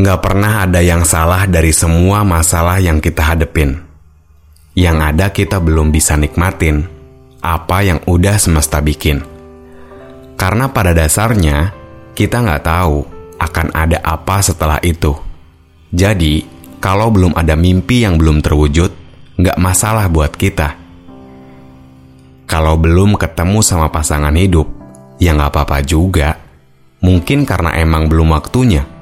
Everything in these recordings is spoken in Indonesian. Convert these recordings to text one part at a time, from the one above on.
Nggak pernah ada yang salah dari semua masalah yang kita hadepin. Yang ada kita belum bisa nikmatin apa yang udah semesta bikin. Karena pada dasarnya kita nggak tahu akan ada apa setelah itu. Jadi, kalau belum ada mimpi yang belum terwujud, nggak masalah buat kita. Kalau belum ketemu sama pasangan hidup, ya nggak apa-apa juga. Mungkin karena emang belum waktunya.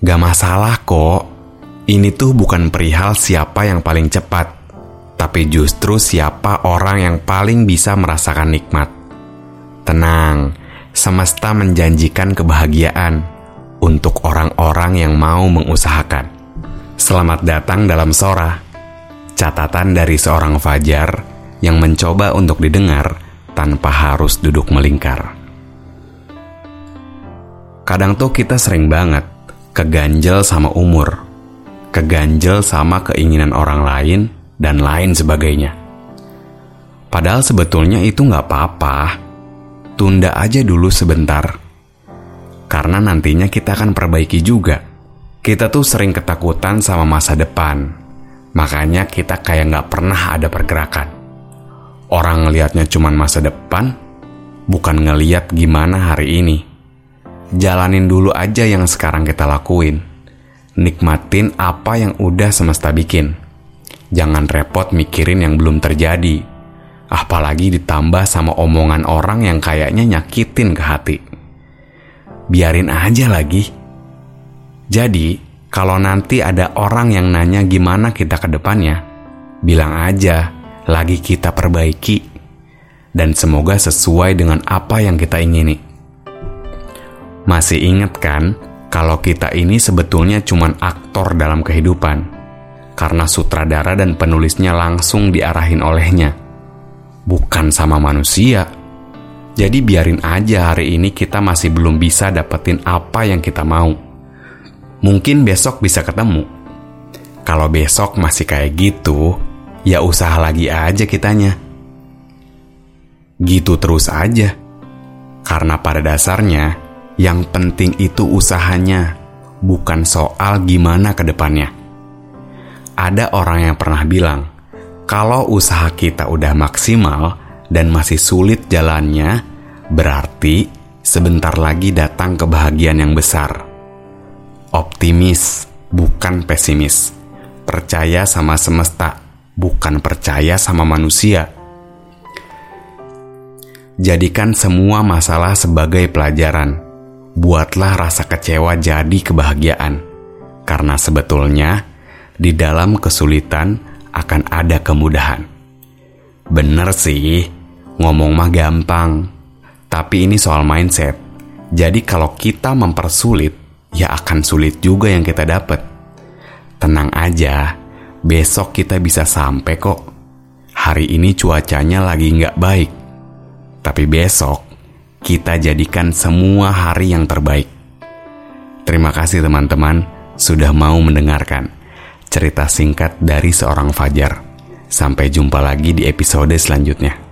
Gak masalah kok. Ini tuh bukan perihal siapa yang paling cepat, tapi justru siapa orang yang paling bisa merasakan nikmat. Tenang, semesta menjanjikan kebahagiaan untuk orang-orang yang mau mengusahakan. Selamat datang dalam Sora, catatan dari seorang Fajar yang mencoba untuk didengar tanpa harus duduk melingkar. Kadang tuh kita sering banget keganjel sama umur, keganjel sama keinginan orang lain, dan lain sebagainya. Padahal sebetulnya itu nggak apa-apa, tunda aja dulu sebentar. Karena nantinya kita akan perbaiki juga. Kita tuh sering ketakutan sama masa depan, makanya kita kayak nggak pernah ada pergerakan. Orang ngelihatnya cuman masa depan, bukan ngeliat gimana hari ini. Jalanin dulu aja yang sekarang kita lakuin. Nikmatin apa yang udah semesta bikin. Jangan repot mikirin yang belum terjadi. Apalagi ditambah sama omongan orang yang kayaknya nyakitin ke hati. Biarin aja lagi. Jadi, kalau nanti ada orang yang nanya gimana kita ke depannya, bilang aja lagi kita perbaiki. Dan semoga sesuai dengan apa yang kita ingini. Masih inget kan kalau kita ini sebetulnya cuma aktor dalam kehidupan? Karena sutradara dan penulisnya langsung diarahin olehnya. Bukan sama manusia. Jadi biarin aja hari ini kita masih belum bisa dapetin apa yang kita mau. Mungkin besok bisa ketemu. Kalau besok masih kayak gitu, ya usaha lagi aja kitanya. Gitu terus aja. Karena pada dasarnya, yang penting itu usahanya, bukan soal gimana ke depannya. Ada orang yang pernah bilang, kalau usaha kita udah maksimal dan masih sulit jalannya, berarti sebentar lagi datang kebahagiaan yang besar. Optimis, bukan pesimis. Percaya sama semesta, bukan percaya sama manusia. Jadikan semua masalah sebagai pelajaran buatlah rasa kecewa jadi kebahagiaan. Karena sebetulnya di dalam kesulitan akan ada kemudahan. Bener sih, ngomong mah gampang. Tapi ini soal mindset. Jadi kalau kita mempersulit, ya akan sulit juga yang kita dapat. Tenang aja, besok kita bisa sampai kok. Hari ini cuacanya lagi nggak baik. Tapi besok kita jadikan semua hari yang terbaik. Terima kasih teman-teman sudah mau mendengarkan cerita singkat dari seorang Fajar. Sampai jumpa lagi di episode selanjutnya.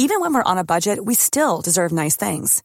Even when we're on a budget, we still deserve nice things.